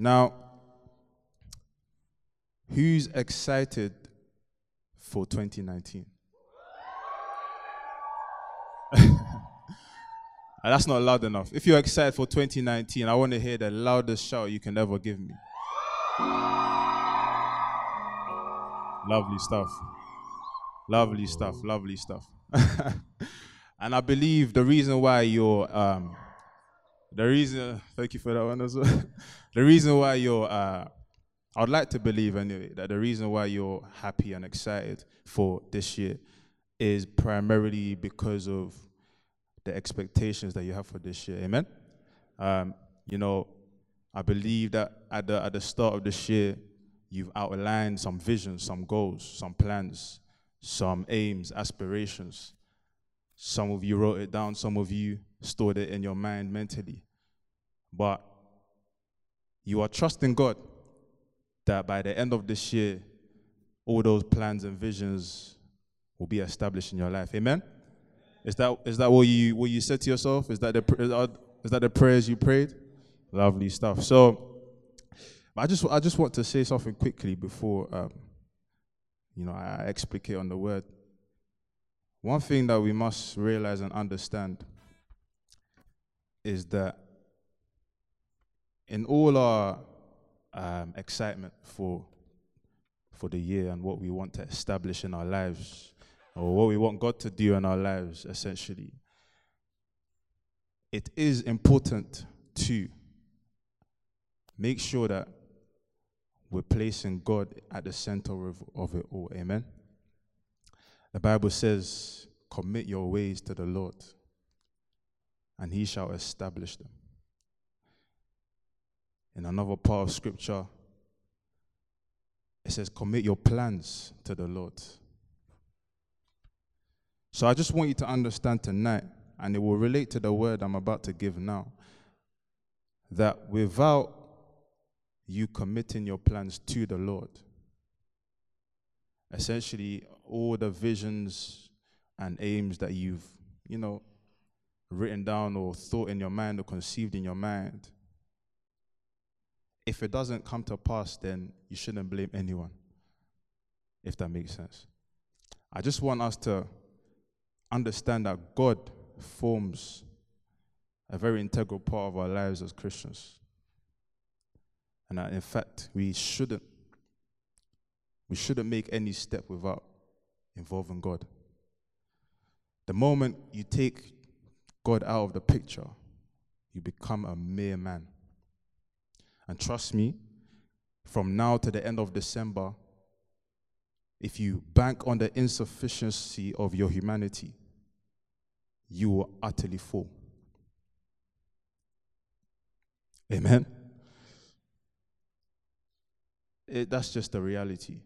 Now, who's excited for 2019? That's not loud enough. If you're excited for 2019, I want to hear the loudest shout you can ever give me. Lovely stuff. Lovely stuff. Lovely stuff. and I believe the reason why you're um, the reason thank you for that one as well. the reason why you're uh, I'd like to believe anyway that the reason why you're happy and excited for this year is primarily because of the expectations that you have for this year. Amen. Um, you know, I believe that at the at the start of this year, you've outlined some visions, some goals, some plans, some aims, aspirations. Some of you wrote it down, some of you stored it in your mind mentally. But you are trusting God that by the end of this year, all those plans and visions will be established in your life. Amen. Is that is that what you what you said to yourself? Is that the is that the prayers you prayed? Lovely stuff. So, I just I just want to say something quickly before um, you know I explicate on the word. One thing that we must realize and understand is that in all our um, excitement for for the year and what we want to establish in our lives, or what we want God to do in our lives, essentially, it is important to make sure that we're placing God at the center of, of it all. Amen. The Bible says, Commit your ways to the Lord, and he shall establish them. In another part of scripture, it says, Commit your plans to the Lord. So I just want you to understand tonight, and it will relate to the word I'm about to give now, that without you committing your plans to the Lord, essentially all the visions and aims that you've, you know, written down or thought in your mind or conceived in your mind, if it doesn't come to pass, then you shouldn't blame anyone, if that makes sense. I just want us to understand that God forms a very integral part of our lives as Christians. And that in fact, we shouldn't we shouldn't make any step without involving God. The moment you take God out of the picture, you become a mere man. And trust me, from now to the end of December, if you bank on the insufficiency of your humanity, you will utterly fall. Amen. It, that's just the reality.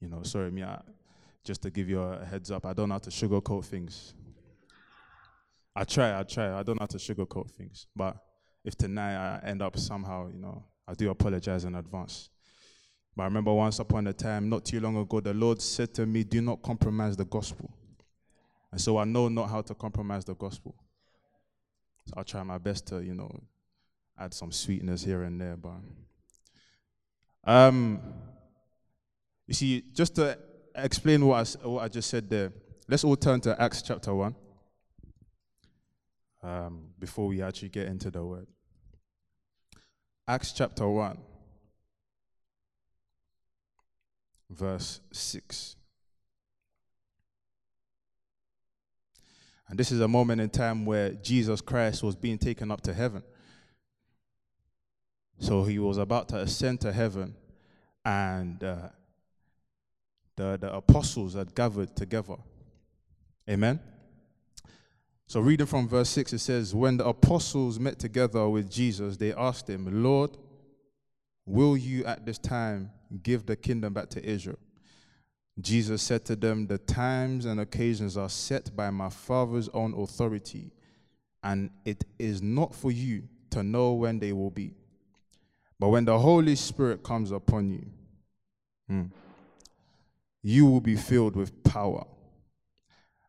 You know, sorry, me, I, just to give you a heads up, I don't know how to sugarcoat things. I try, I try. I don't know how to sugarcoat things. But if tonight I end up somehow, you know, I do apologize in advance. But I remember once upon a time, not too long ago, the Lord said to me, Do not compromise the gospel. And so I know not how to compromise the gospel. So I'll try my best to, you know, add some sweetness here and there. But um, you see, just to explain what I, what I just said there, let's all turn to Acts chapter 1 um, before we actually get into the word. Acts chapter 1. verse 6. And this is a moment in time where Jesus Christ was being taken up to heaven. So he was about to ascend to heaven, and uh, the, the apostles had gathered together. Amen. So, reading from verse 6, it says, When the apostles met together with Jesus, they asked him, Lord, will you at this time give the kingdom back to Israel. Jesus said to them, The times and occasions are set by my Father's own authority, and it is not for you to know when they will be. But when the Holy Spirit comes upon you, hmm, you will be filled with power,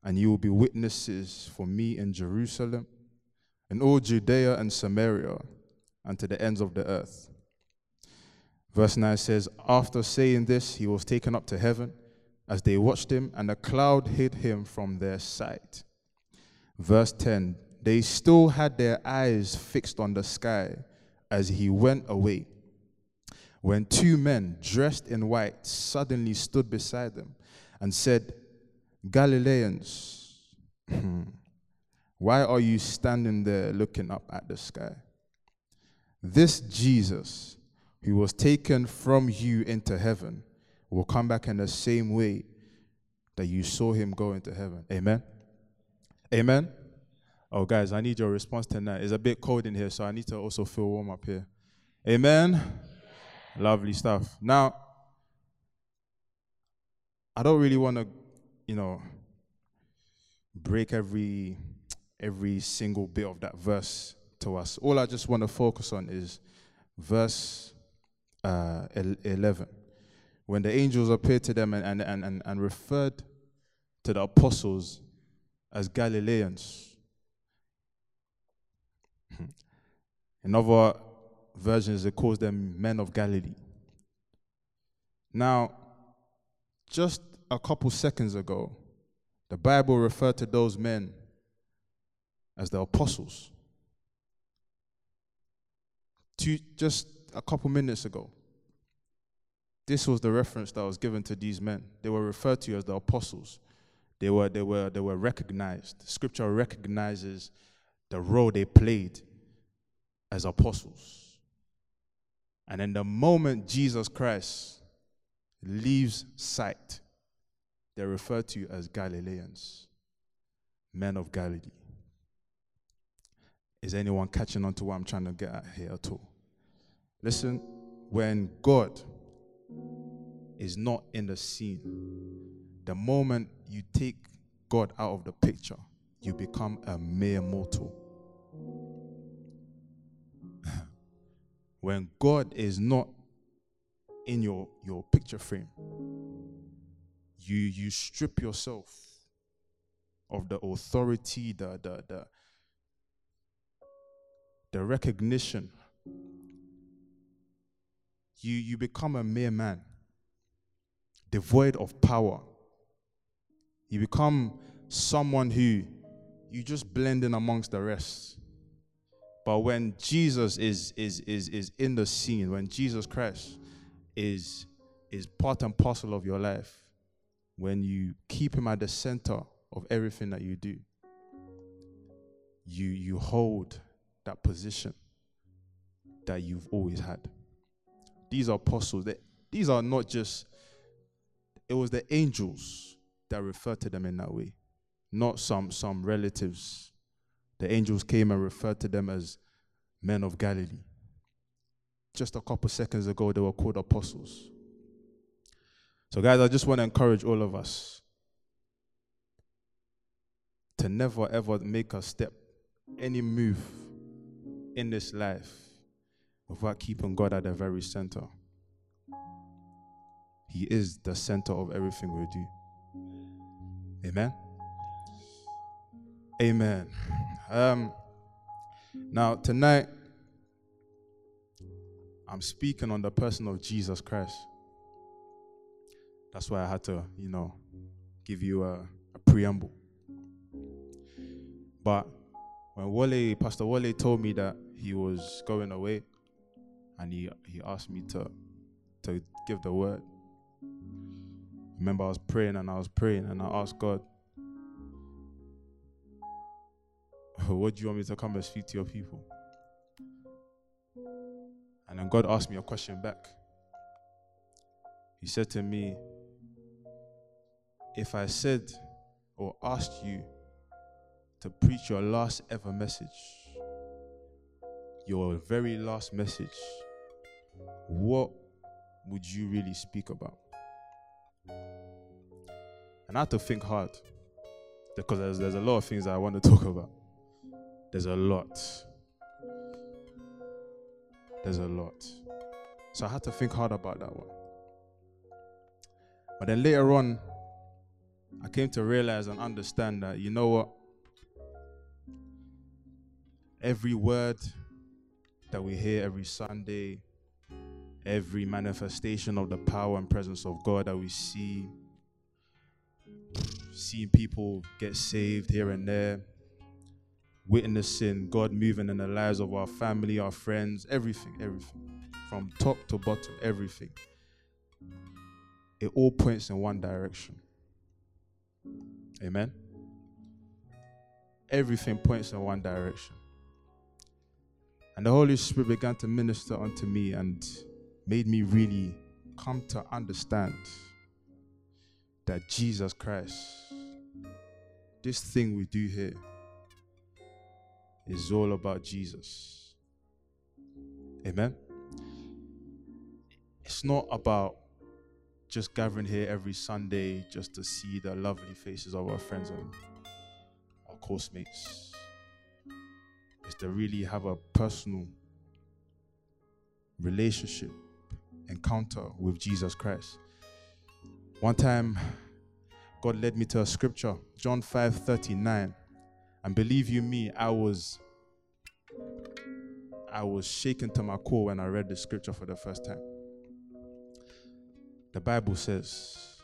and you will be witnesses for me in Jerusalem in all Judea and Samaria, and to the ends of the earth. Verse 9 says, After saying this, he was taken up to heaven as they watched him, and a cloud hid him from their sight. Verse 10 They still had their eyes fixed on the sky as he went away. When two men dressed in white suddenly stood beside them and said, Galileans, why are you standing there looking up at the sky? This Jesus who was taken from you into heaven will come back in the same way that you saw him go into heaven. Amen. Amen. Oh, guys, I need your response tonight. It's a bit cold in here, so I need to also feel warm up here. Amen. Lovely stuff. Now, I don't really want to, you know, break every every single bit of that verse to us. All I just want to focus on is verse uh, 11, when the angels appeared to them and, and, and, and referred to the apostles as Galileans. In other versions, it calls them men of Galilee. Now, just a couple seconds ago, the Bible referred to those men as the apostles. Just a couple minutes ago, this was the reference that was given to these men. They were referred to as the apostles. They were, they were, they were recognized. Scripture recognizes the role they played as apostles. And in the moment Jesus Christ leaves sight, they're referred to as Galileans, men of Galilee. Is anyone catching on to what I'm trying to get at here at all? Listen, when God is not in the scene, the moment you take God out of the picture, you become a mere mortal. When God is not in your, your picture frame, you you strip yourself of the authority, the the the, the recognition you, you become a mere man, devoid of power. You become someone who you just blend in amongst the rest. But when Jesus is, is, is, is in the scene, when Jesus Christ is, is part and parcel of your life, when you keep him at the center of everything that you do, you, you hold that position that you've always had these apostles, they, these are not just, it was the angels that referred to them in that way, not some, some relatives. The angels came and referred to them as men of Galilee. Just a couple seconds ago, they were called apostles. So, guys, I just want to encourage all of us to never ever make a step, any move in this life without keeping God at the very center. He is the center of everything we do. Amen. Amen. Um, now, tonight, I'm speaking on the person of Jesus Christ. That's why I had to, you know, give you a, a preamble. But when Wale, Pastor Wale told me that he was going away, and he he asked me to to give the word. Remember, I was praying and I was praying and I asked God, "What do you want me to come and speak to your people?" And then God asked me a question back. He said to me, If I said or asked you to preach your last ever message, your very last message, what would you really speak about? And I had to think hard because there's, there's a lot of things I want to talk about. There's a lot. There's a lot. So I had to think hard about that one. But then later on, I came to realize and understand that, you know what? every word that we hear every Sunday, every manifestation of the power and presence of God that we see, seeing people get saved here and there, witnessing God moving in the lives of our family, our friends, everything, everything, from top to bottom, everything. It all points in one direction. Amen. Everything points in one direction. And the Holy Spirit began to minister unto me and made me really come to understand that Jesus Christ, this thing we do here, is all about Jesus. Amen. It's not about just gathering here every Sunday just to see the lovely faces of our friends and our course mates. Is to really have a personal relationship, encounter with Jesus Christ. One time, God led me to a scripture, John 5 39. And believe you me, I was I was shaken to my core when I read the scripture for the first time. The Bible says,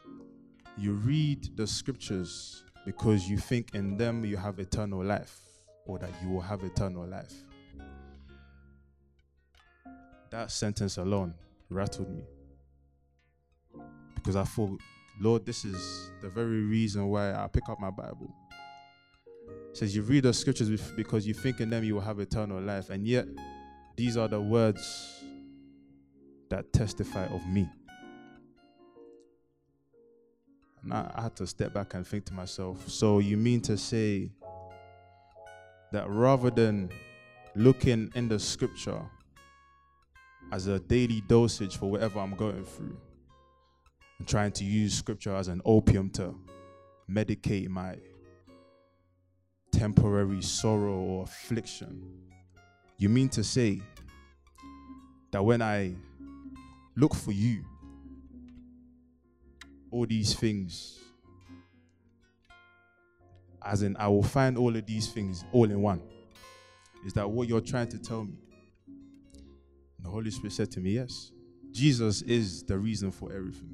you read the scriptures because you think in them you have eternal life or that you will have eternal life. That sentence alone rattled me because I thought, Lord, this is the very reason why I pick up my Bible. Says you read the scriptures because you think in them you will have eternal life, and yet these are the words that testify of me. And I, I had to step back and think to myself, so you mean to say that rather than looking in the scripture as a daily dosage for whatever I'm going through, and trying to use scripture as an opium to medicate my temporary sorrow or affliction. You mean to say that when I look for you, all these things, as in, I will find all of these things all in one. Is that what you're trying to tell me? And the Holy Spirit said to me, Yes. Jesus is the reason for everything.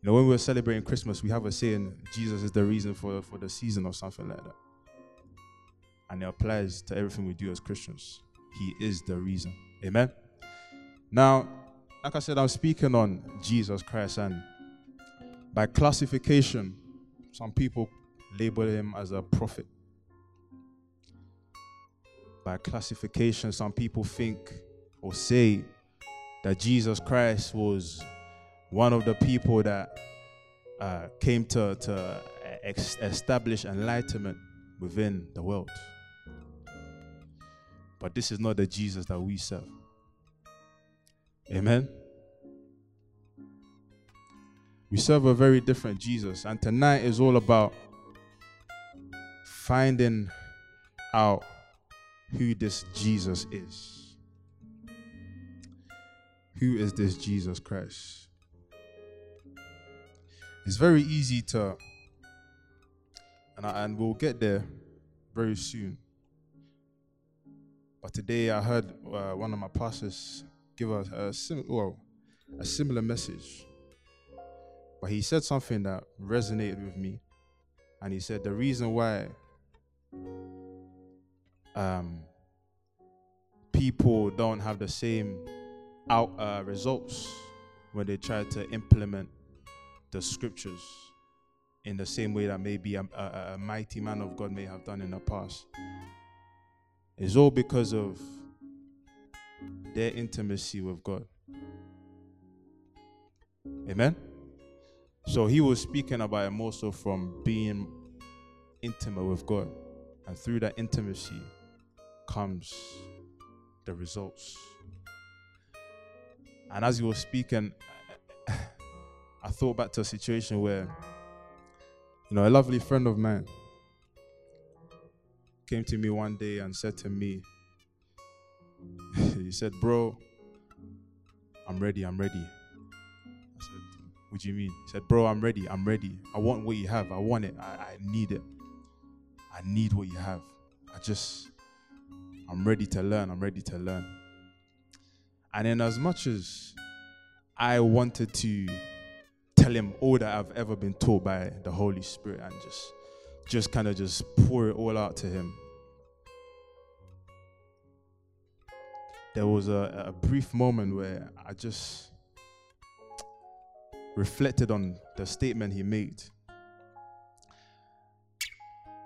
You know, when we're celebrating Christmas, we have a saying, Jesus is the reason for, for the season or something like that and it applies to everything we do as Christians. He is the reason. Amen. Now, like I said, I'm speaking on Jesus Christ, and by classification, some people label him as a prophet. By classification, some people think or say that Jesus Christ was one of the people that uh, came to, to ex- establish enlightenment within the world. But this is not the Jesus that we serve. Amen. We serve a very different Jesus. And tonight is all about finding out who this Jesus is. Who is this Jesus Christ? It's very easy to, and, I, and we'll get there very soon but today I heard uh, one of my pastors give us a, sim- well, a similar message. But he said something that resonated with me. And he said the reason why um, people don't have the same out uh, results when they try to implement the scriptures in the same way that maybe a, a, a mighty man of God may have done in the past is all because of their intimacy with God. Amen. So he was speaking about it more so from being intimate with God. And through that intimacy comes the results. And as he was speaking, I thought back to a situation where, you know, a lovely friend of mine came to me one day and said to me, he said, Bro, I'm ready, I'm ready. I said, What do you mean? He said, Bro, I'm ready, I'm ready. I want what you have. I want it. I, I need it. I need what you have. I just, I'm ready to learn. I'm ready to learn. And in as much as I wanted to tell him all that I've ever been taught by the Holy Spirit and just just kind of just pour it all out to him. There was a, a brief moment where I just reflected on the statement he made.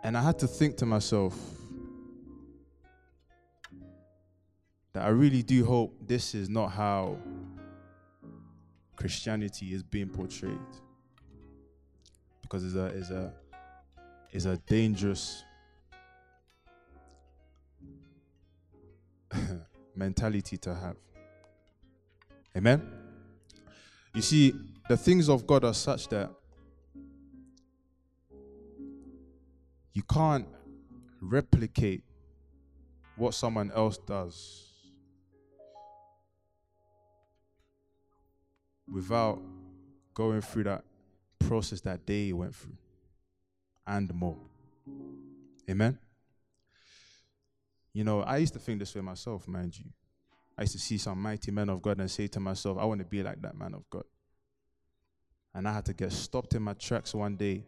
And I had to think to myself that I really do hope this is not how Christianity is being portrayed. Because it's a it's a it's a dangerous mentality to have. Amen. You see, the things of God are such that you can't replicate what someone else does without going through that process that they went through and more. Amen. You know, I used to think this way myself, mind you. I used to see some mighty men of God and say to myself, I want to be like that man of God. And I had to get stopped in my tracks one day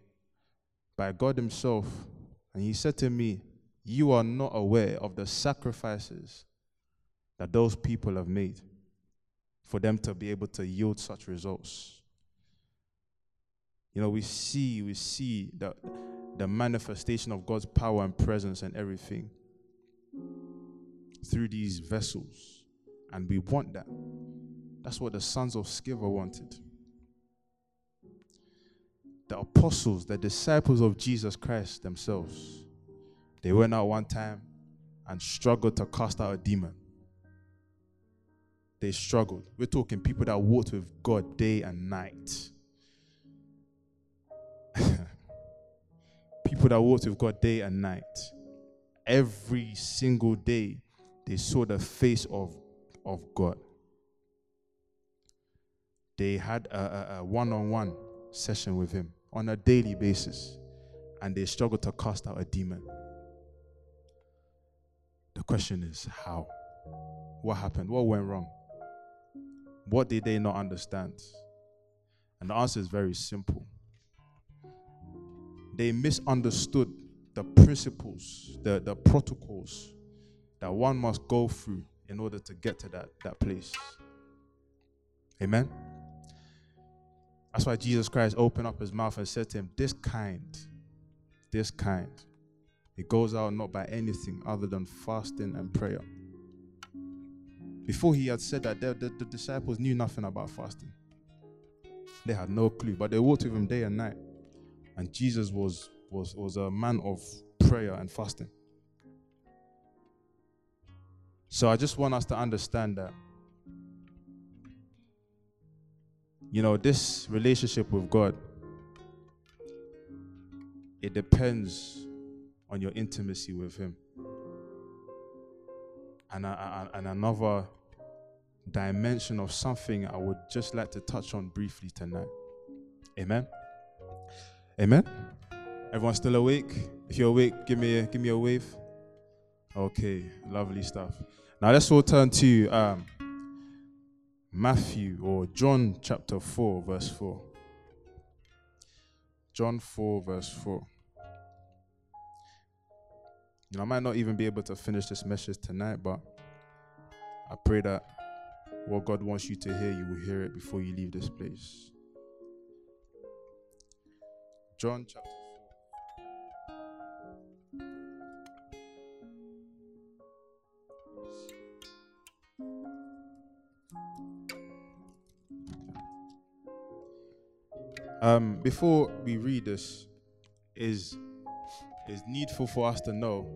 by God Himself. And He said to me, You are not aware of the sacrifices that those people have made for them to be able to yield such results. You know, we see, we see the, the manifestation of God's power and presence and everything through these vessels. And we want that. That's what the sons of Sceva wanted. The apostles, the disciples of Jesus Christ themselves, they went out one time and struggled to cast out a demon. They struggled. We're talking people that walked with God day and night. People that walked with God day and night. Every single day, they saw the face of of God. They had a one on one session with Him on a daily basis, and they struggled to cast out a demon. The question is, how? What happened? What went wrong? What did they not understand? And the answer is very simple. They misunderstood the principles, the, the protocols that one must go through in order to get to that, that place. Amen. That's why Jesus Christ opened up his mouth and said to him, This kind, this kind, it goes out not by anything other than fasting and prayer. Before he had said that, the, the, the disciples knew nothing about fasting. They had no clue, but they walked with him day and night. And Jesus was, was, was a man of prayer and fasting. So I just want us to understand that, you know, this relationship with God, it depends on your intimacy with Him. And, uh, uh, and another dimension of something I would just like to touch on briefly tonight. Amen. Amen. Everyone still awake? If you're awake, give me a, give me a wave. Okay, lovely stuff. Now let's all turn to um, Matthew or John chapter 4, verse 4. John 4, verse 4. You know, I might not even be able to finish this message tonight, but I pray that what God wants you to hear, you will hear it before you leave this place. John chapter 4. Um, before we read this, is is needful for us to know.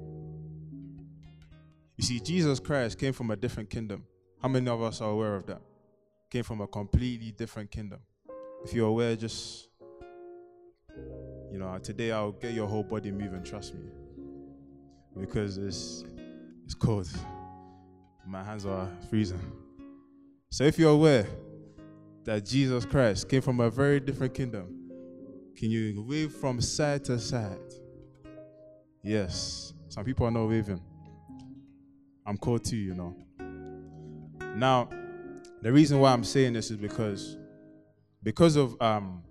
You see, Jesus Christ came from a different kingdom. How many of us are aware of that? Came from a completely different kingdom. If you're aware, just you know, today I'll get your whole body moving. Trust me, because it's it's cold. My hands are freezing. So if you're aware, that Jesus Christ came from a very different kingdom. Can you wave from side to side? Yes. Some people are not waving. I'm called too, you know. Now, the reason why I'm saying this is because because of um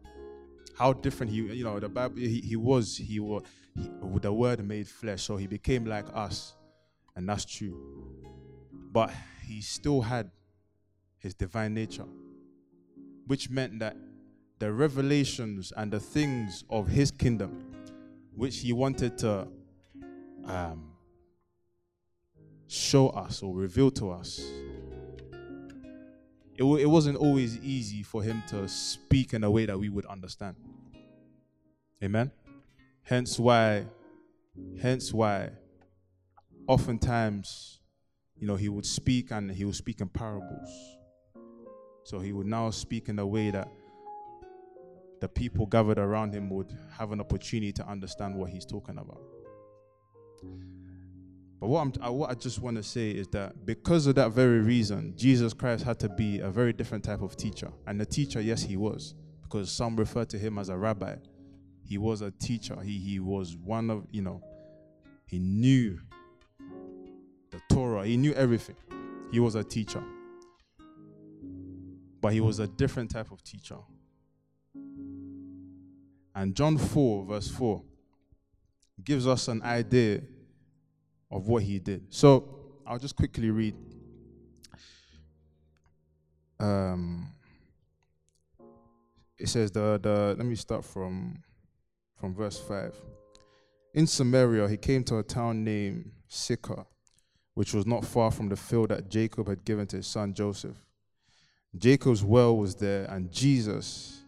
how different he you know the Bible he, he was he was he, the word made flesh so he became like us and that's true. But he still had his divine nature which meant that the revelations and the things of his kingdom which he wanted to um, show us or reveal to us it, w- it wasn't always easy for him to speak in a way that we would understand. Amen. Hence why, hence why, oftentimes, you know, he would speak and he would speak in parables. So he would now speak in a way that the people gathered around him would have an opportunity to understand what he's talking about. But what, I'm, uh, what I just want to say is that because of that very reason, Jesus Christ had to be a very different type of teacher. And the teacher, yes, he was, because some refer to him as a rabbi. He was a teacher. He, he was one of, you know, he knew the Torah, he knew everything. He was a teacher. But he was a different type of teacher. And John 4, verse 4, gives us an idea of what he did. So I'll just quickly read. Um, it says the the let me start from from verse five. In Samaria, he came to a town named Sychar, which was not far from the field that Jacob had given to his son Joseph. Jacob's well was there, and Jesus,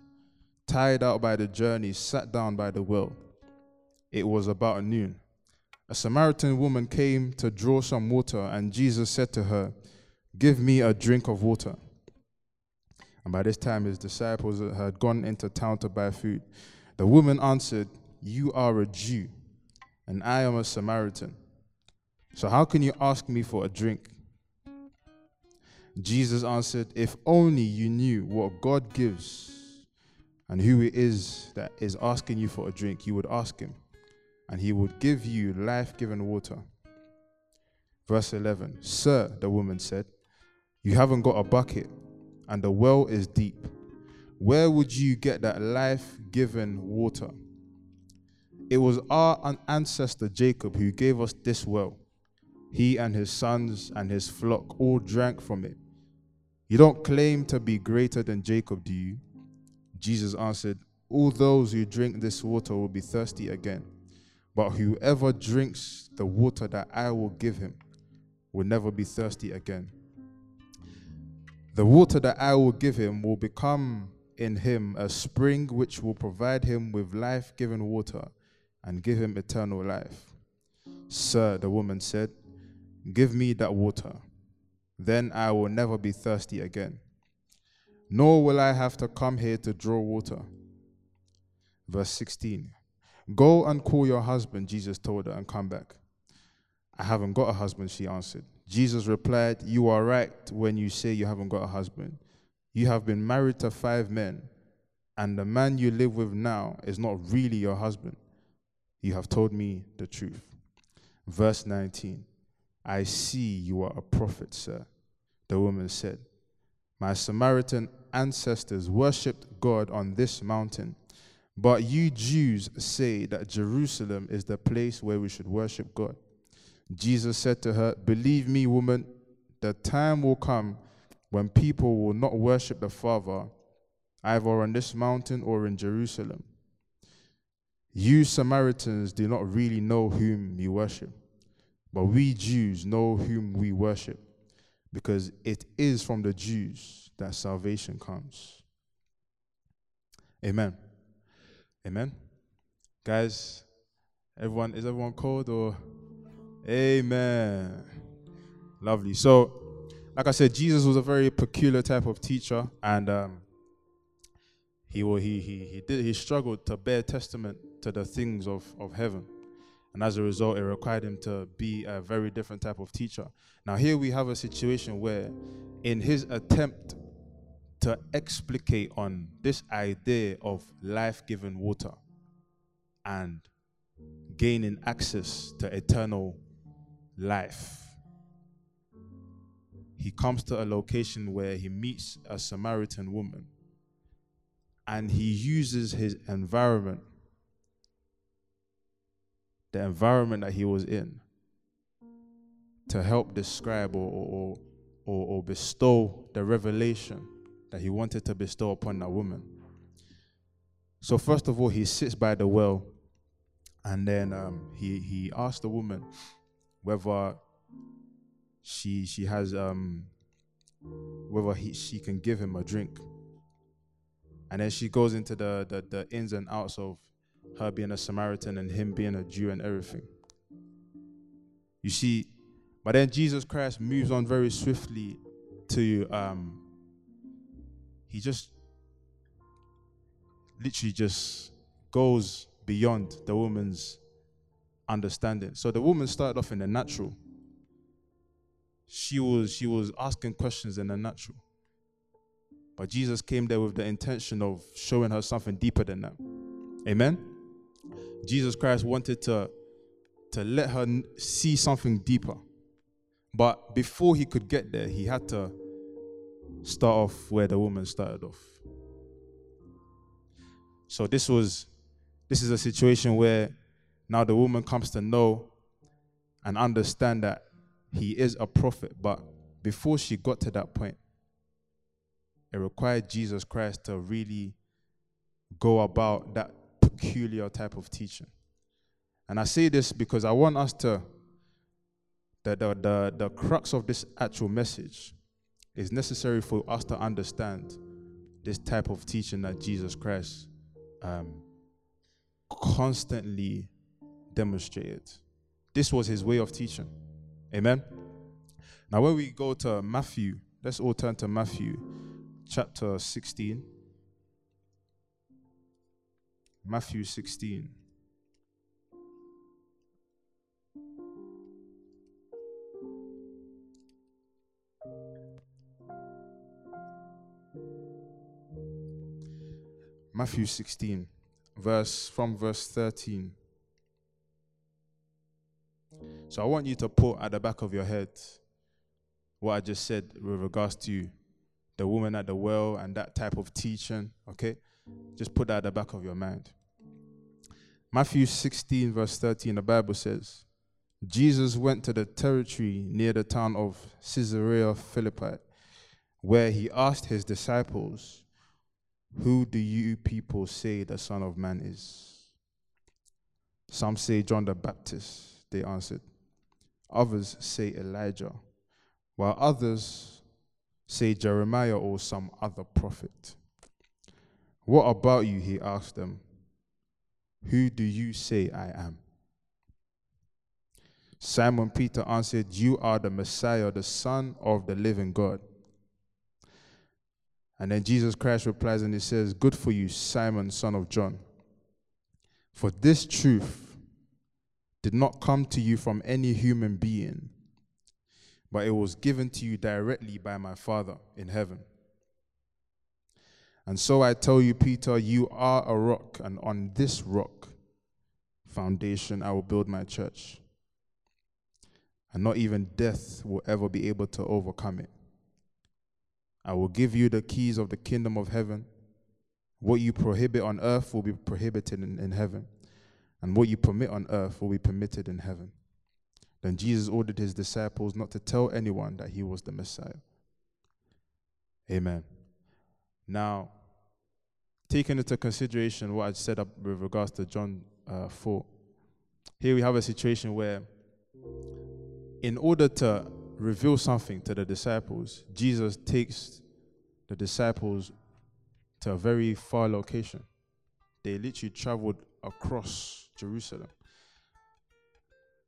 tired out by the journey, sat down by the well. It was about noon a Samaritan woman came to draw some water, and Jesus said to her, Give me a drink of water. And by this time, his disciples had gone into town to buy food. The woman answered, You are a Jew, and I am a Samaritan. So how can you ask me for a drink? Jesus answered, If only you knew what God gives and who it is that is asking you for a drink, you would ask him and he would give you life giving water. Verse 11 Sir, the woman said, You haven't got a bucket, and the well is deep. Where would you get that life giving water? It was our ancestor Jacob who gave us this well. He and his sons and his flock all drank from it. You don't claim to be greater than Jacob, do you? Jesus answered, All those who drink this water will be thirsty again. But whoever drinks the water that I will give him will never be thirsty again. The water that I will give him will become in him a spring which will provide him with life giving water and give him eternal life. Sir, the woman said, Give me that water. Then I will never be thirsty again, nor will I have to come here to draw water. Verse 16 Go and call your husband, Jesus told her, and come back. I haven't got a husband, she answered. Jesus replied, You are right when you say you haven't got a husband. You have been married to five men, and the man you live with now is not really your husband. You have told me the truth. Verse 19 I see you are a prophet, sir. The woman said, My Samaritan ancestors worshipped God on this mountain but you Jews say that Jerusalem is the place where we should worship God. Jesus said to her, Believe me, woman, the time will come when people will not worship the Father either on this mountain or in Jerusalem. You Samaritans do not really know whom you worship, but we Jews know whom we worship, because it is from the Jews that salvation comes. Amen. Amen. Guys, everyone is everyone cold or Amen. Lovely. So, like I said, Jesus was a very peculiar type of teacher, and um, he he he he did he struggled to bear testament to the things of of heaven, and as a result, it required him to be a very different type of teacher. Now, here we have a situation where, in his attempt to explicate on this idea of life giving water and gaining access to eternal life. he comes to a location where he meets a Samaritan woman and he uses his environment, the environment that he was in, to help describe or, or, or, or bestow the revelation that he wanted to bestow upon that woman. So, first of all, he sits by the well and then um, he, he asks the woman whether she, she has, um, whether he, she can give him a drink. And then she goes into the, the, the ins and outs of her being a Samaritan and him being a Jew and everything. You see, but then Jesus Christ moves on very swiftly to um he just literally just goes beyond the woman's understanding. So the woman started off in the natural. She was she was asking questions in the natural. But Jesus came there with the intention of showing her something deeper than that. Amen. Jesus Christ wanted to to let her see something deeper. But before he could get there, he had to start off where the woman started off. So this was this is a situation where now the woman comes to know and understand that he is a prophet, but before she got to that point, it required Jesus Christ to really go about that peculiar type of teaching. And I say this because I want us to the, the, the, the crux of this actual message is necessary for us to understand this type of teaching that Jesus Christ um, constantly demonstrated. This was his way of teaching. Amen. Now, when we go to Matthew, let's all turn to Matthew chapter 16. Matthew 16. Matthew 16, verse from verse 13. So I want you to put at the back of your head what I just said with regards to the woman at the well and that type of teaching, okay? Just put that at the back of your mind. Matthew 16, verse 13, the Bible says, Jesus went to the territory near the town of Caesarea Philippi, where he asked his disciples, who do you people say the Son of Man is? Some say John the Baptist, they answered. Others say Elijah, while others say Jeremiah or some other prophet. What about you? He asked them. Who do you say I am? Simon Peter answered, You are the Messiah, the Son of the living God. And then Jesus Christ replies and he says, Good for you, Simon, son of John. For this truth did not come to you from any human being, but it was given to you directly by my Father in heaven. And so I tell you, Peter, you are a rock, and on this rock foundation I will build my church. And not even death will ever be able to overcome it. I will give you the keys of the kingdom of heaven. What you prohibit on earth will be prohibited in, in heaven, and what you permit on earth will be permitted in heaven. Then Jesus ordered his disciples not to tell anyone that he was the Messiah. Amen. Now, taking into consideration what I said up with regards to John uh, 4, here we have a situation where, in order to reveal something to the disciples, Jesus takes the disciples to a very far location. They literally traveled across Jerusalem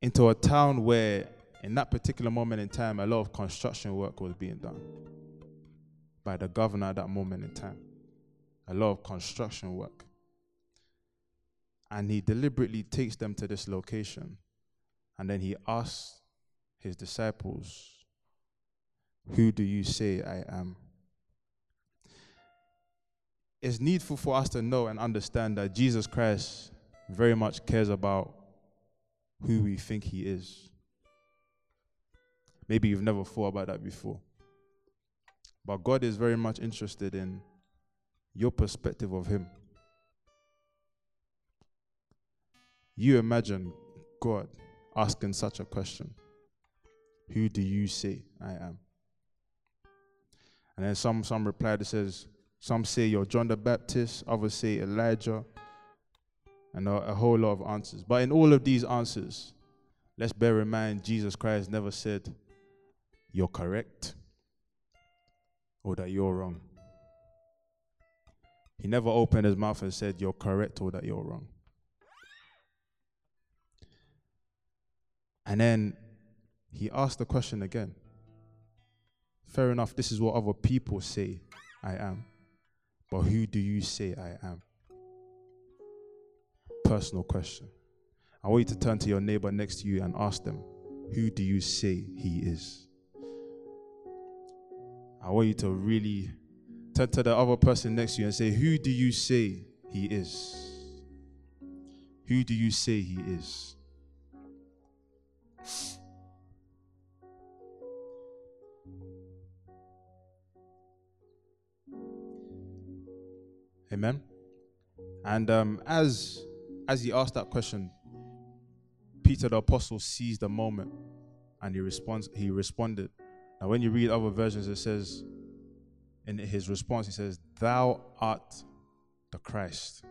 into a town where, in that particular moment in time, a lot of construction work was being done by the governor at that moment in time. A lot of construction work. And he deliberately takes them to this location and then he asks his disciples, Who do you say I am? It's needful for us to know and understand that Jesus Christ very much cares about who we think he is. Maybe you've never thought about that before. But God is very much interested in your perspective of Him. You imagine God asking such a question Who do you say I am? And then some, some reply that says, Some say you're John the Baptist, others say Elijah, and a, a whole lot of answers. But in all of these answers, let's bear in mind Jesus Christ never said, You're correct or that you're wrong. He never opened his mouth and said, You're correct or that you're wrong. And then he asked the question again. Fair enough, this is what other people say I am. But who do you say I am? Personal question. I want you to turn to your neighbor next to you and ask them, Who do you say he is? I want you to really turn to the other person next to you and say, Who do you say he is? Who do you say he is? Amen. And um, as as he asked that question, Peter the apostle seized the moment and he responds. He responded. Now, when you read other versions, it says in his response, he says, "Thou art the Christ,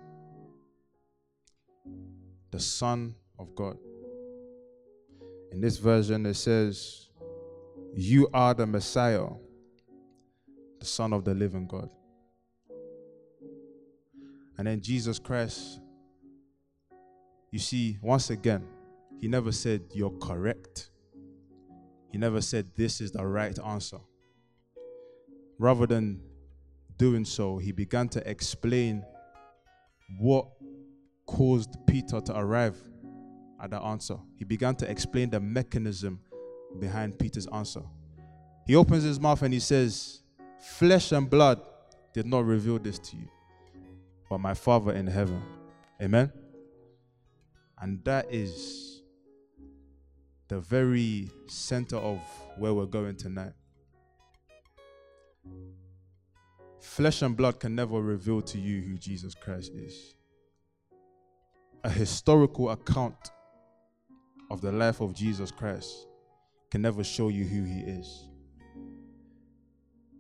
the Son of God." In this version, it says, You are the Messiah, the Son of the living God. And then Jesus Christ, you see, once again, he never said, You're correct. He never said, This is the right answer. Rather than doing so, he began to explain what caused Peter to arrive at the answer. He began to explain the mechanism behind Peter's answer. He opens his mouth and he says, Flesh and blood did not reveal this to you, but my Father in heaven. Amen. And that is the very center of where we're going tonight. Flesh and blood can never reveal to you who Jesus Christ is. A historical account of the life of Jesus Christ can never show you who he is.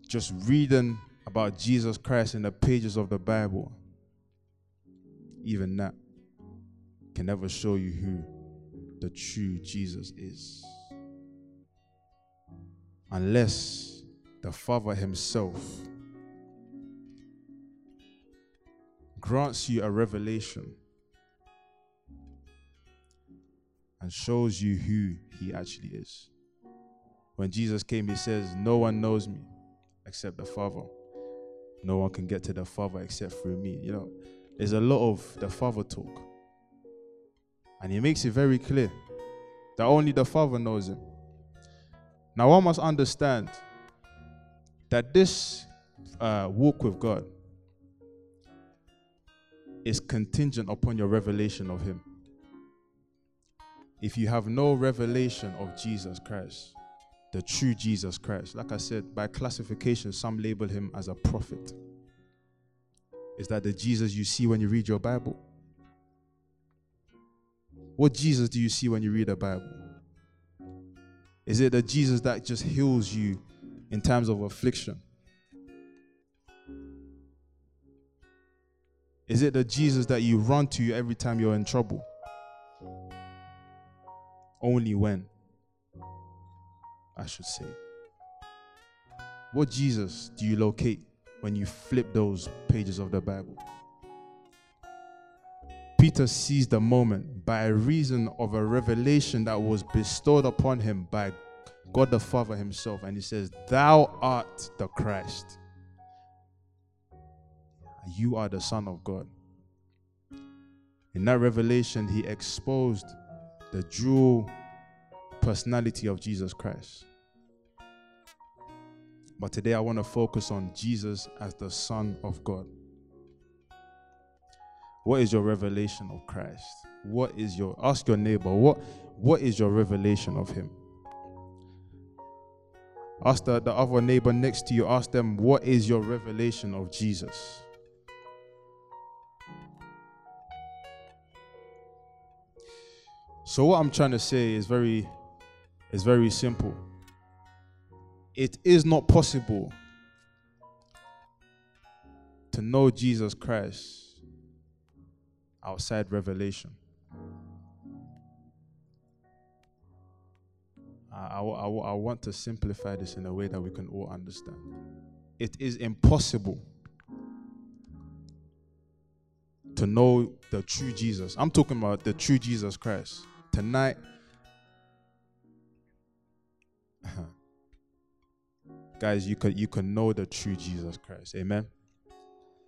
Just reading about Jesus Christ in the pages of the Bible, even that can never show you who the true Jesus is. Unless the Father Himself grants you a revelation and shows you who he actually is. When Jesus came, he says, No one knows me except the Father. No one can get to the Father except through me. You know, there's a lot of the Father talk. And he makes it very clear that only the Father knows him. Now, one must understand that this uh, walk with God is contingent upon your revelation of Him if you have no revelation of Jesus Christ, the true Jesus Christ, like I said, by classification, some label him as a prophet. Is that the Jesus you see when you read your Bible? What Jesus do you see when you read the Bible? Is it the Jesus that just heals you in times of affliction? Is it the Jesus that you run to every time you're in trouble? only when, I should say. What Jesus do you locate when you flip those pages of the Bible? Peter sees the moment by reason of a revelation that was bestowed upon him by God the Father Himself, and he says, Thou art the Christ. You are the Son of God. In that revelation, he exposed the dual personality of Jesus Christ. But today I want to focus on Jesus as the Son of God. What is your revelation of Christ? What is your ask your neighbor, what what is your revelation of him? Ask the, the other neighbor next to you, ask them, what is your revelation of Jesus? So what I'm trying to say is very is very simple. It is not possible to know Jesus Christ outside revelation. I, I, I, want to simplify this in a way that we can all understand. It is impossible to know the true Jesus. I'm talking about the true Jesus Christ. Tonight, guys, you can you can know the true Jesus Christ. Amen.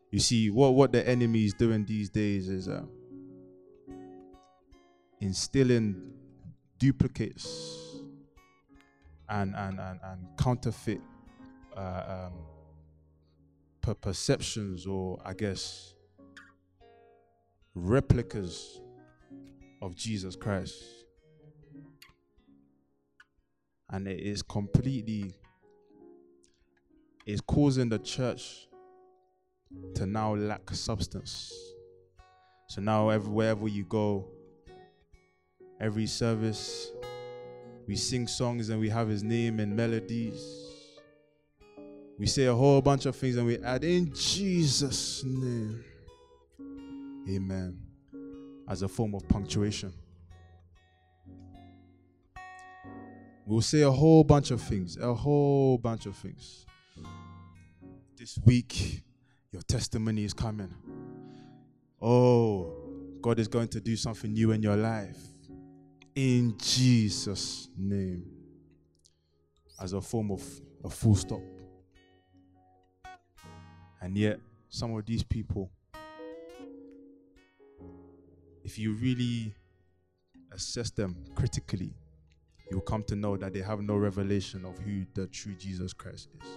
You see, what what the enemy is doing these days is uh, instilling duplicates and and and, and counterfeit uh, um, per- perceptions or I guess replicas of Jesus Christ. And it is completely is causing the church to now lack substance. So now wherever you go, every service, we sing songs and we have his name and melodies. We say a whole bunch of things and we add in Jesus' name. Amen. As a form of punctuation. We'll say a whole bunch of things, a whole bunch of things. This week, your testimony is coming. Oh, God is going to do something new in your life. In Jesus' name. As a form of a full stop. And yet, some of these people, if you really assess them critically, you'll come to know that they have no revelation of who the true Jesus Christ is.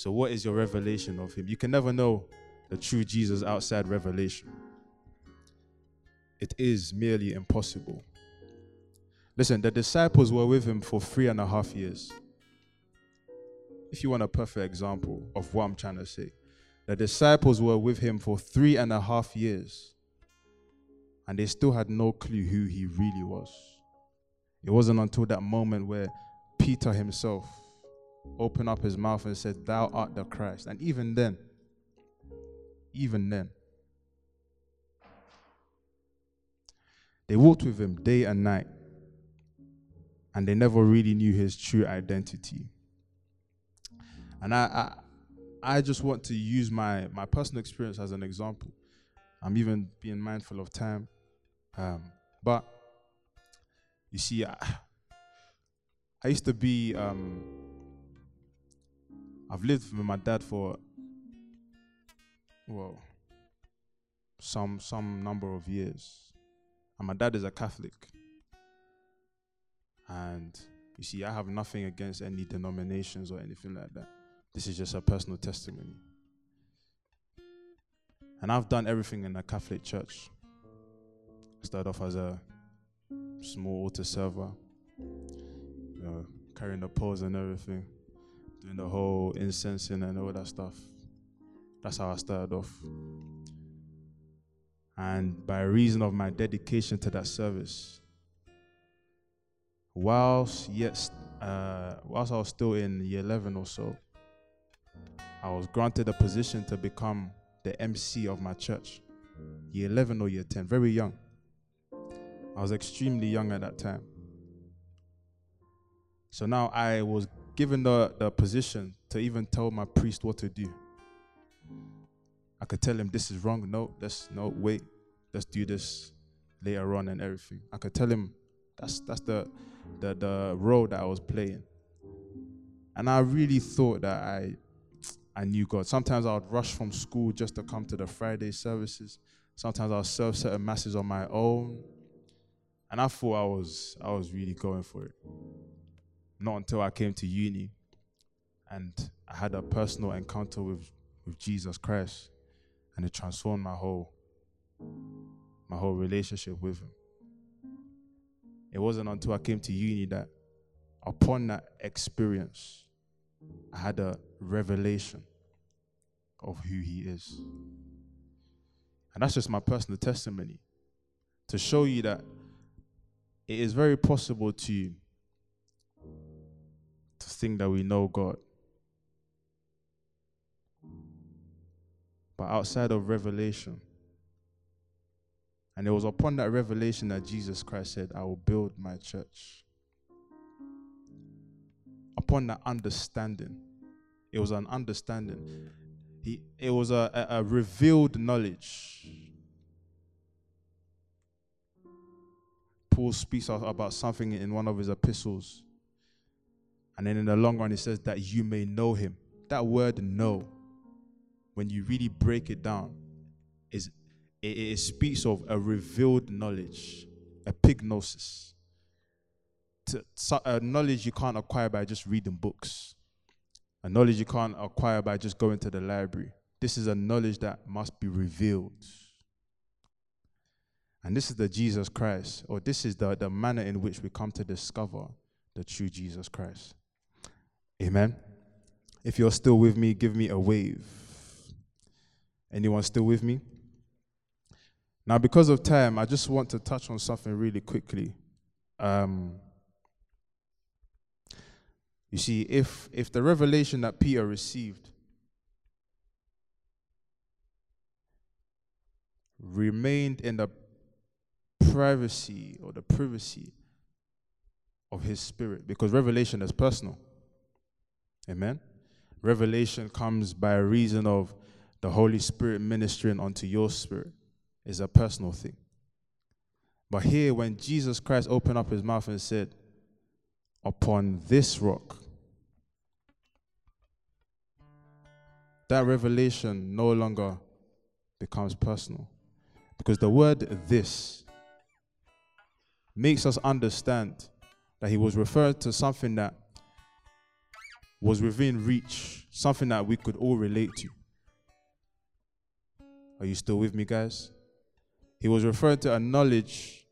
So, what is your revelation of Him? You can never know the true Jesus outside revelation. It is merely impossible. Listen, the disciples were with Him for three and a half years. If you want a perfect example of what I'm trying to say, the disciples were with Him for three and a half years, and they still had no clue who He really was. It wasn't until that moment where Peter himself opened up his mouth and said, Thou art the Christ. And even then, even then, they walked with him day and night, and they never really knew his true identity. And I, I, I just want to use my, my personal experience as an example. I'm even being mindful of time. Um, but you see, I, I used to be, um, I've lived with my dad for, well, some some number of years, and my dad is a Catholic. And you see, I have nothing against any denominations or anything like that. This is just a personal testimony. And I've done everything in the Catholic Church. I started off as a small altar server, you know, carrying the poles and everything, doing the whole incensing and all that stuff. That's how I started off. And by reason of my dedication to that service, whilst yet, uh, whilst I was still in year 11 or so, I was granted a position to become the MC of my church. Year 11 or year 10, very young. I was extremely young at that time. So now I was given the, the position to even tell my priest what to do. I could tell him this is wrong. No, let's no wait. Let's do this later on and everything. I could tell him that's that's the the the role that I was playing. And I really thought that I I knew God. Sometimes I would rush from school just to come to the Friday services. Sometimes I'll serve certain masses on my own. And I thought I was I was really going for it. Not until I came to uni and I had a personal encounter with, with Jesus Christ and it transformed my whole my whole relationship with him. It wasn't until I came to uni that upon that experience, I had a revelation of who He is. And that's just my personal testimony to show you that it is very possible to, to think that we know God. But outside of revelation, and it was upon that revelation that Jesus Christ said, I will build my church. Upon that understanding, it was an understanding. He, it was a, a, a revealed knowledge. Paul speaks about something in one of his epistles. And then in the long run, it says that you may know him. That word know, when you really break it down, is it, it speaks of a revealed knowledge, epignosis. To, a knowledge you can't acquire by just reading books, a knowledge you can't acquire by just going to the library. This is a knowledge that must be revealed. And this is the Jesus Christ, or this is the, the manner in which we come to discover the true Jesus Christ. Amen. If you're still with me, give me a wave. Anyone still with me? Now, because of time, I just want to touch on something really quickly. Um, you see, if if the revelation that Peter received remained in the privacy or the privacy of his spirit, because revelation is personal. Amen. Revelation comes by reason of the Holy Spirit ministering unto your spirit is a personal thing. But here, when Jesus Christ opened up his mouth and said, Upon this rock, that revelation no longer becomes personal. Because the word this makes us understand that he was referring to something that was within reach, something that we could all relate to. Are you still with me, guys? He was referring to a knowledge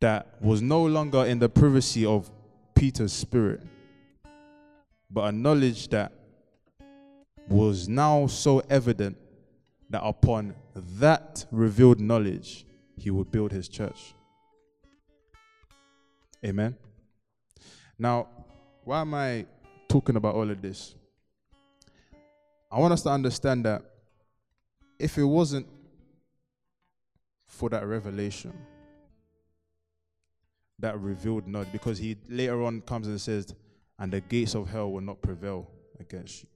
that was no longer in the privacy of Peter's spirit, but a knowledge that was now so evident that upon that revealed knowledge, he would build his church. Amen. Now, why am I talking about all of this? I want us to understand that if it wasn't for that revelation, that revealed knowledge, because he later on comes and says, and the gates of hell will not prevail against you.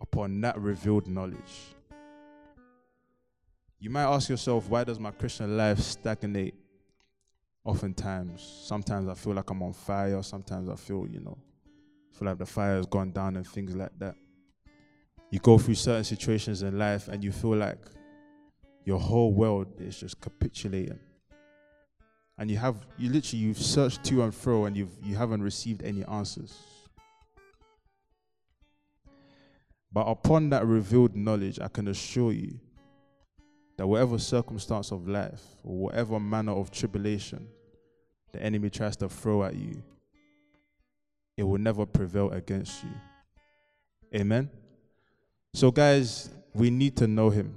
Upon that revealed knowledge. You might ask yourself, why does my Christian life stagnate oftentimes? Sometimes I feel like I'm on fire, sometimes I feel, you know, feel like the fire has gone down and things like that. You go through certain situations in life and you feel like your whole world is just capitulating. And you have you literally you've searched to and fro and you've you haven't received any answers. But upon that revealed knowledge, I can assure you that whatever circumstance of life or whatever manner of tribulation the enemy tries to throw at you, it will never prevail against you. Amen. So, guys, we need to know him.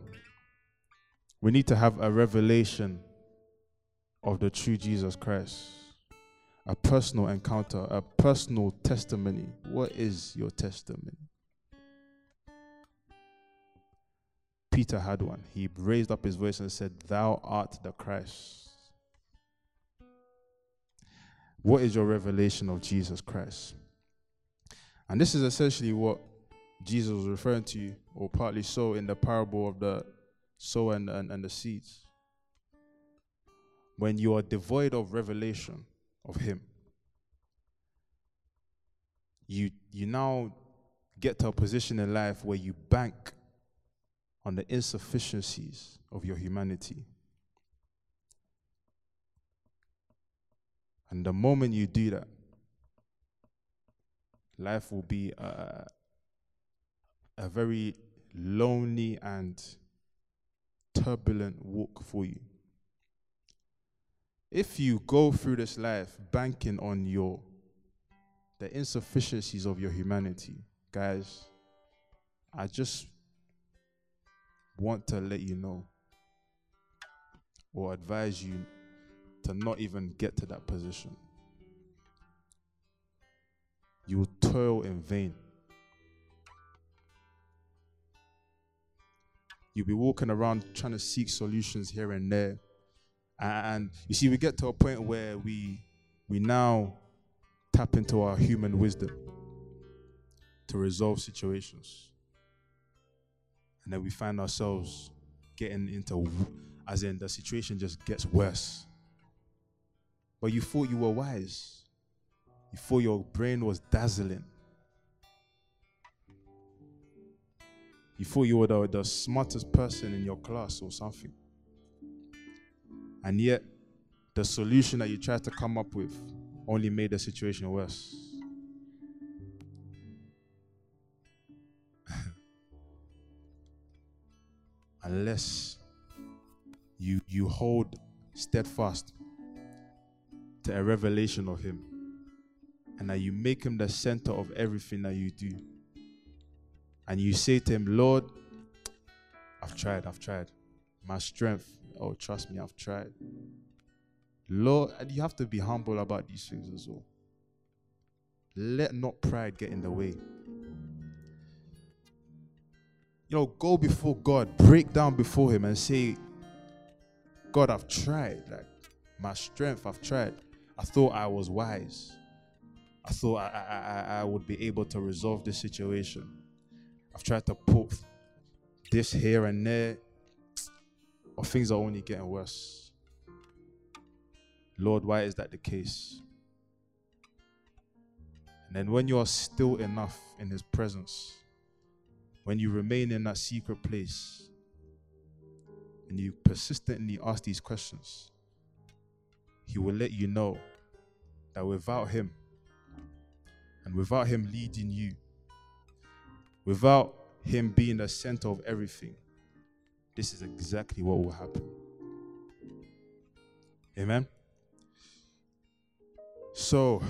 We need to have a revelation of the true Jesus Christ, a personal encounter, a personal testimony. What is your testimony? Peter had one. He raised up his voice and said, Thou art the Christ. What is your revelation of Jesus Christ? And this is essentially what Jesus was referring to, or partly so, in the parable of the sower and, and, and the seeds. When you are devoid of revelation of Him, you, you now get to a position in life where you bank on the insufficiencies of your humanity. And the moment you do that, life will be a, a very lonely and turbulent walk for you. if you go through this life banking on your the insufficiencies of your humanity, guys, I just want to let you know or advise you to not even get to that position. You will toil in vain. You'll be walking around trying to seek solutions here and there. And you see, we get to a point where we we now tap into our human wisdom to resolve situations. And then we find ourselves getting into, as in the situation just gets worse. But you thought you were wise, you thought your brain was dazzling. You thought you were the, the smartest person in your class or something. And yet, the solution that you tried to come up with only made the situation worse. Unless you you hold steadfast to a revelation of him and that you make him the center of everything that you do. And you say to him, Lord, I've tried, I've tried. My strength, oh, trust me, I've tried. Lord, and you have to be humble about these things as well. Let not pride get in the way. You know, go before God, break down before Him and say, God, I've tried. Like, my strength, I've tried. I thought I was wise. I thought I, I, I would be able to resolve this situation. I've tried to put this here and there, but things are only getting worse. Lord, why is that the case? And then when you are still enough in His presence, when you remain in that secret place, and you persistently ask these questions, He will let you know that without Him, and without Him leading you, without Him being the center of everything, this is exactly what will happen. Amen. So,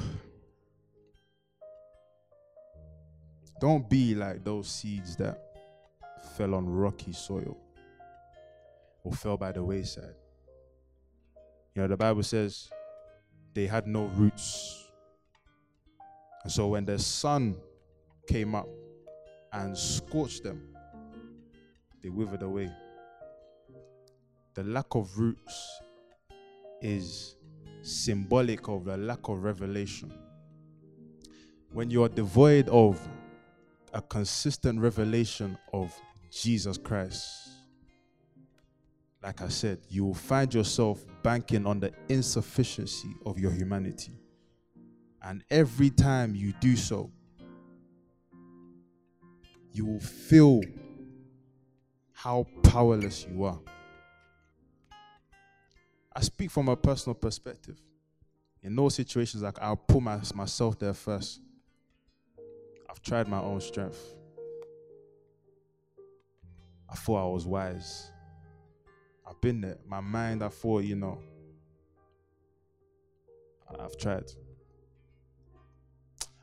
don't be like those seeds that fell on rocky soil or fell by the wayside. You know, the Bible says they had no roots. And so when the sun came up and scorched them, they withered away. The lack of roots is symbolic of the lack of revelation. When you are devoid of a consistent revelation of Jesus Christ, like I said, you will find yourself banking on the insufficiency of your humanity. And every time you do so, you will feel how powerless you are. I speak from a personal perspective. In those situations, like I'll put my, myself there first. I've tried my own strength. I thought I was wise. I've been there. My mind, I thought, you know, I've tried.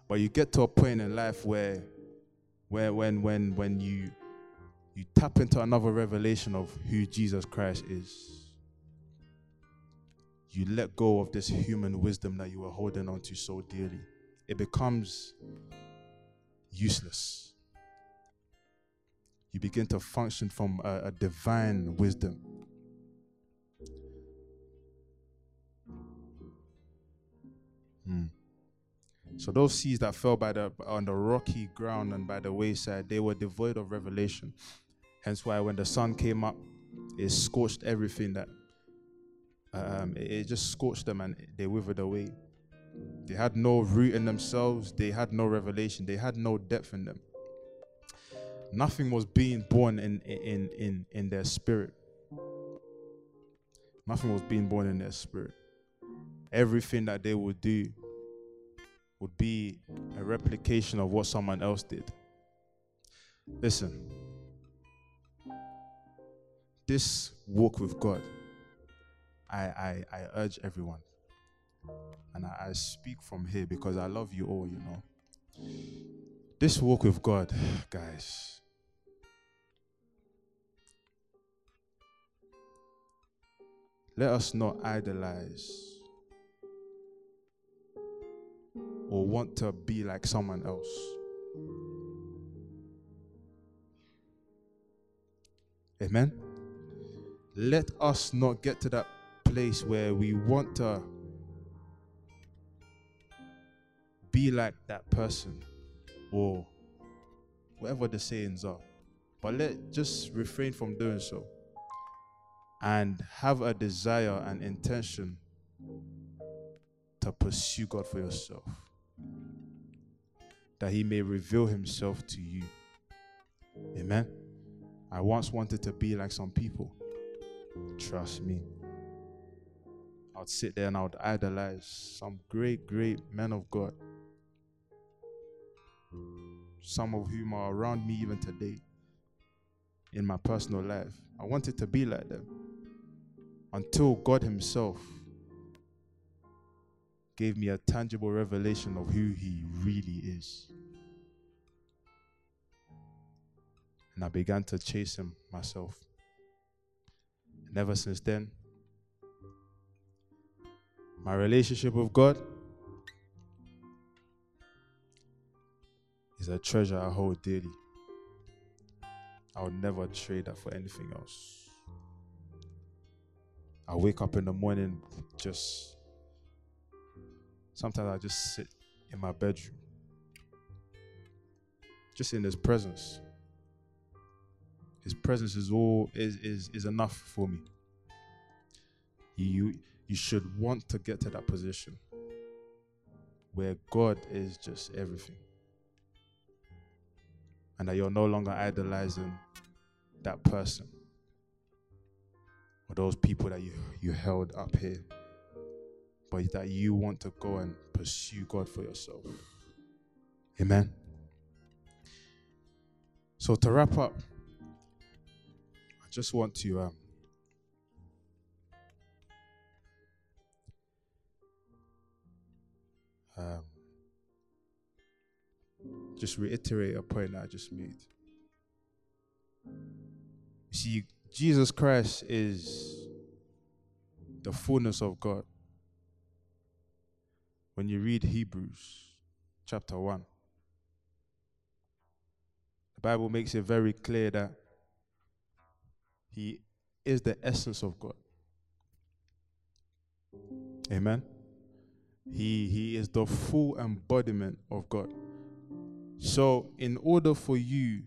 But you get to a point in life where, where when, when, when you, you tap into another revelation of who Jesus Christ is you let go of this human wisdom that you were holding on to so dearly. It becomes useless. You begin to function from a, a divine wisdom. Hmm. So those seeds that fell by the on the rocky ground and by the wayside, they were devoid of revelation. Hence why when the sun came up, it scorched everything that um, it, it just scorched them and they withered away. They had no root in themselves, they had no revelation, they had no depth in them. Nothing was being born in, in, in, in their spirit. Nothing was being born in their spirit. Everything that they would do would be a replication of what someone else did. Listen, this walk with God I, I, I urge everyone, and I, I speak from here because I love you all, you know. This walk with God, guys. Let us not idolize or want to be like someone else. Amen. Let us not get to that place where we want to be like that person or whatever the sayings are. But let just refrain from doing so and have a desire and intention to pursue God for yourself. That He may reveal Himself to you. Amen. I once wanted to be like some people. Trust me. I would sit there and I would idolize some great, great men of God. Some of whom are around me even today in my personal life. I wanted to be like them until God Himself gave me a tangible revelation of who He really is. And I began to chase Him myself. And ever since then, my relationship with God is a treasure I hold dearly. I would never trade that for anything else. I wake up in the morning just sometimes I just sit in my bedroom. Just in his presence. His presence is all is is, is enough for me. You you should want to get to that position where God is just everything. And that you're no longer idolizing that person or those people that you, you held up here, but that you want to go and pursue God for yourself. Amen. So, to wrap up, I just want to um, um, just reiterate a point that I just made. See, Jesus Christ is the fullness of God. When you read Hebrews chapter 1, the Bible makes it very clear that He is the essence of God. Amen. He, he is the full embodiment of God. So, in order for you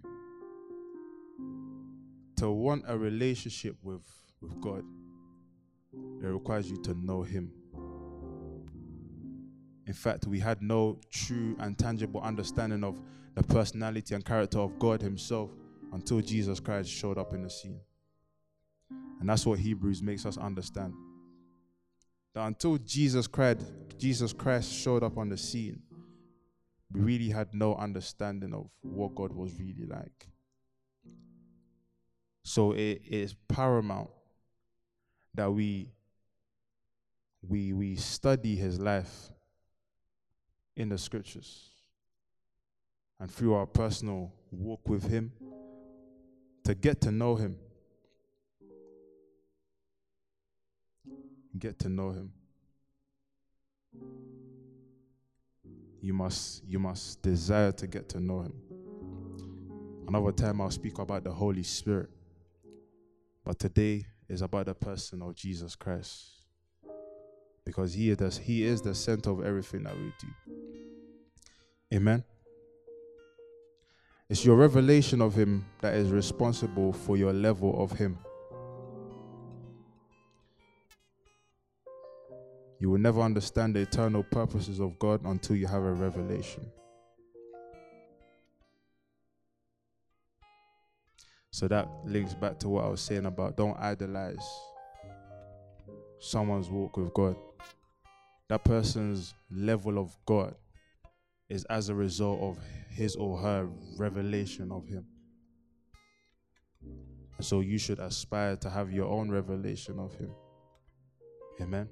to want a relationship with, with God, it requires you to know Him. In fact, we had no true and tangible understanding of the personality and character of God Himself until Jesus Christ showed up in the scene. And that's what Hebrews makes us understand. That until Jesus Christ, Jesus Christ showed up on the scene, we really had no understanding of what God was really like. So it is paramount that we we we study his life in the scriptures and through our personal walk with him to get to know him get to know him you must you must desire to get to know him another time i'll speak about the holy spirit but today is about the person of Jesus Christ. Because he is, he is the center of everything that we do. Amen. It's your revelation of him that is responsible for your level of him. You will never understand the eternal purposes of God until you have a revelation. So that links back to what I was saying about don't idolize someone's walk with God. That person's level of God is as a result of his or her revelation of Him. So you should aspire to have your own revelation of Him. Amen.